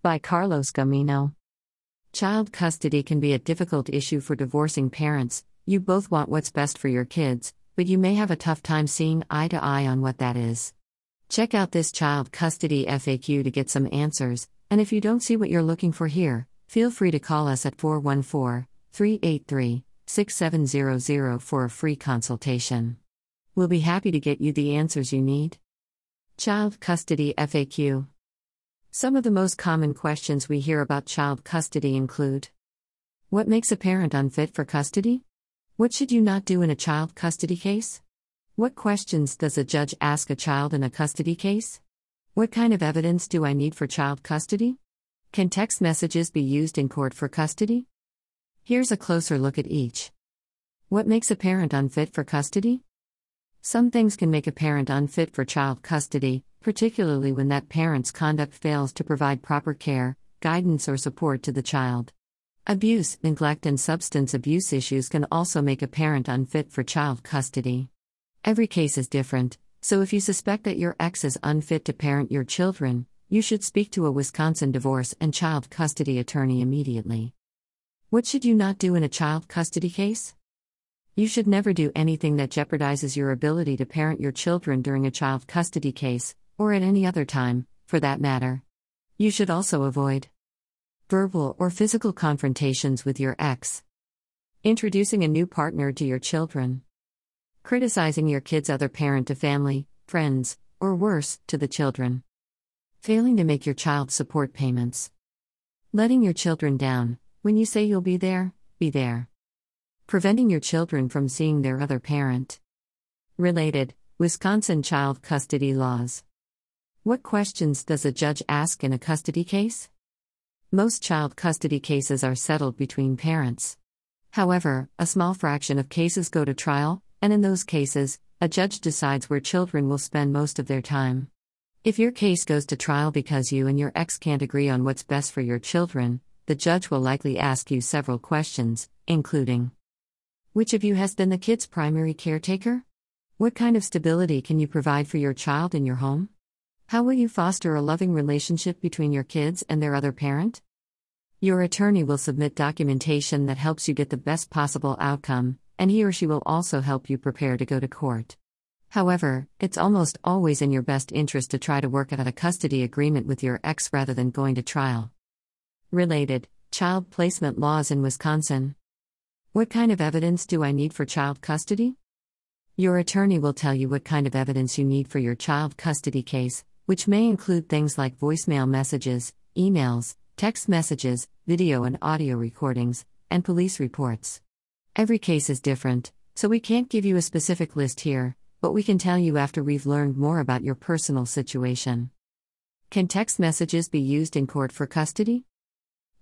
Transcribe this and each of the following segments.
By Carlos Gamino. Child custody can be a difficult issue for divorcing parents. You both want what's best for your kids, but you may have a tough time seeing eye to eye on what that is. Check out this child custody FAQ to get some answers, and if you don't see what you're looking for here, feel free to call us at 414 383 6700 for a free consultation. We'll be happy to get you the answers you need. Child Custody FAQ Some of the most common questions we hear about child custody include What makes a parent unfit for custody? What should you not do in a child custody case? What questions does a judge ask a child in a custody case? What kind of evidence do I need for child custody? Can text messages be used in court for custody? Here's a closer look at each. What makes a parent unfit for custody? Some things can make a parent unfit for child custody, particularly when that parent's conduct fails to provide proper care, guidance, or support to the child. Abuse, neglect, and substance abuse issues can also make a parent unfit for child custody. Every case is different, so if you suspect that your ex is unfit to parent your children, you should speak to a Wisconsin divorce and child custody attorney immediately. What should you not do in a child custody case? You should never do anything that jeopardizes your ability to parent your children during a child custody case, or at any other time, for that matter. You should also avoid verbal or physical confrontations with your ex, introducing a new partner to your children, criticizing your kid's other parent to family, friends, or worse, to the children, failing to make your child support payments, letting your children down. When you say you'll be there, be there preventing your children from seeing their other parent. Related Wisconsin child custody laws. What questions does a judge ask in a custody case? Most child custody cases are settled between parents. However, a small fraction of cases go to trial, and in those cases, a judge decides where children will spend most of their time. If your case goes to trial because you and your ex can't agree on what's best for your children, the judge will likely ask you several questions, including which of you has been the kid's primary caretaker? What kind of stability can you provide for your child in your home? How will you foster a loving relationship between your kids and their other parent? Your attorney will submit documentation that helps you get the best possible outcome, and he or she will also help you prepare to go to court. However, it's almost always in your best interest to try to work out a custody agreement with your ex rather than going to trial. Related Child placement laws in Wisconsin. What kind of evidence do I need for child custody? Your attorney will tell you what kind of evidence you need for your child custody case, which may include things like voicemail messages, emails, text messages, video and audio recordings, and police reports. Every case is different, so we can't give you a specific list here, but we can tell you after we've learned more about your personal situation. Can text messages be used in court for custody?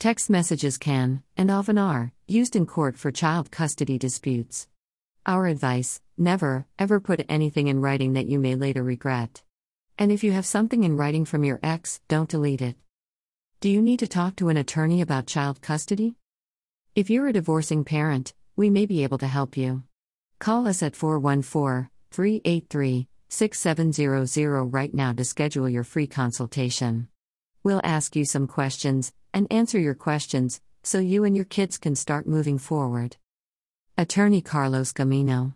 Text messages can, and often are, used in court for child custody disputes. Our advice never, ever put anything in writing that you may later regret. And if you have something in writing from your ex, don't delete it. Do you need to talk to an attorney about child custody? If you're a divorcing parent, we may be able to help you. Call us at 414 383 6700 right now to schedule your free consultation. We'll ask you some questions and answer your questions so you and your kids can start moving forward. Attorney Carlos Gamino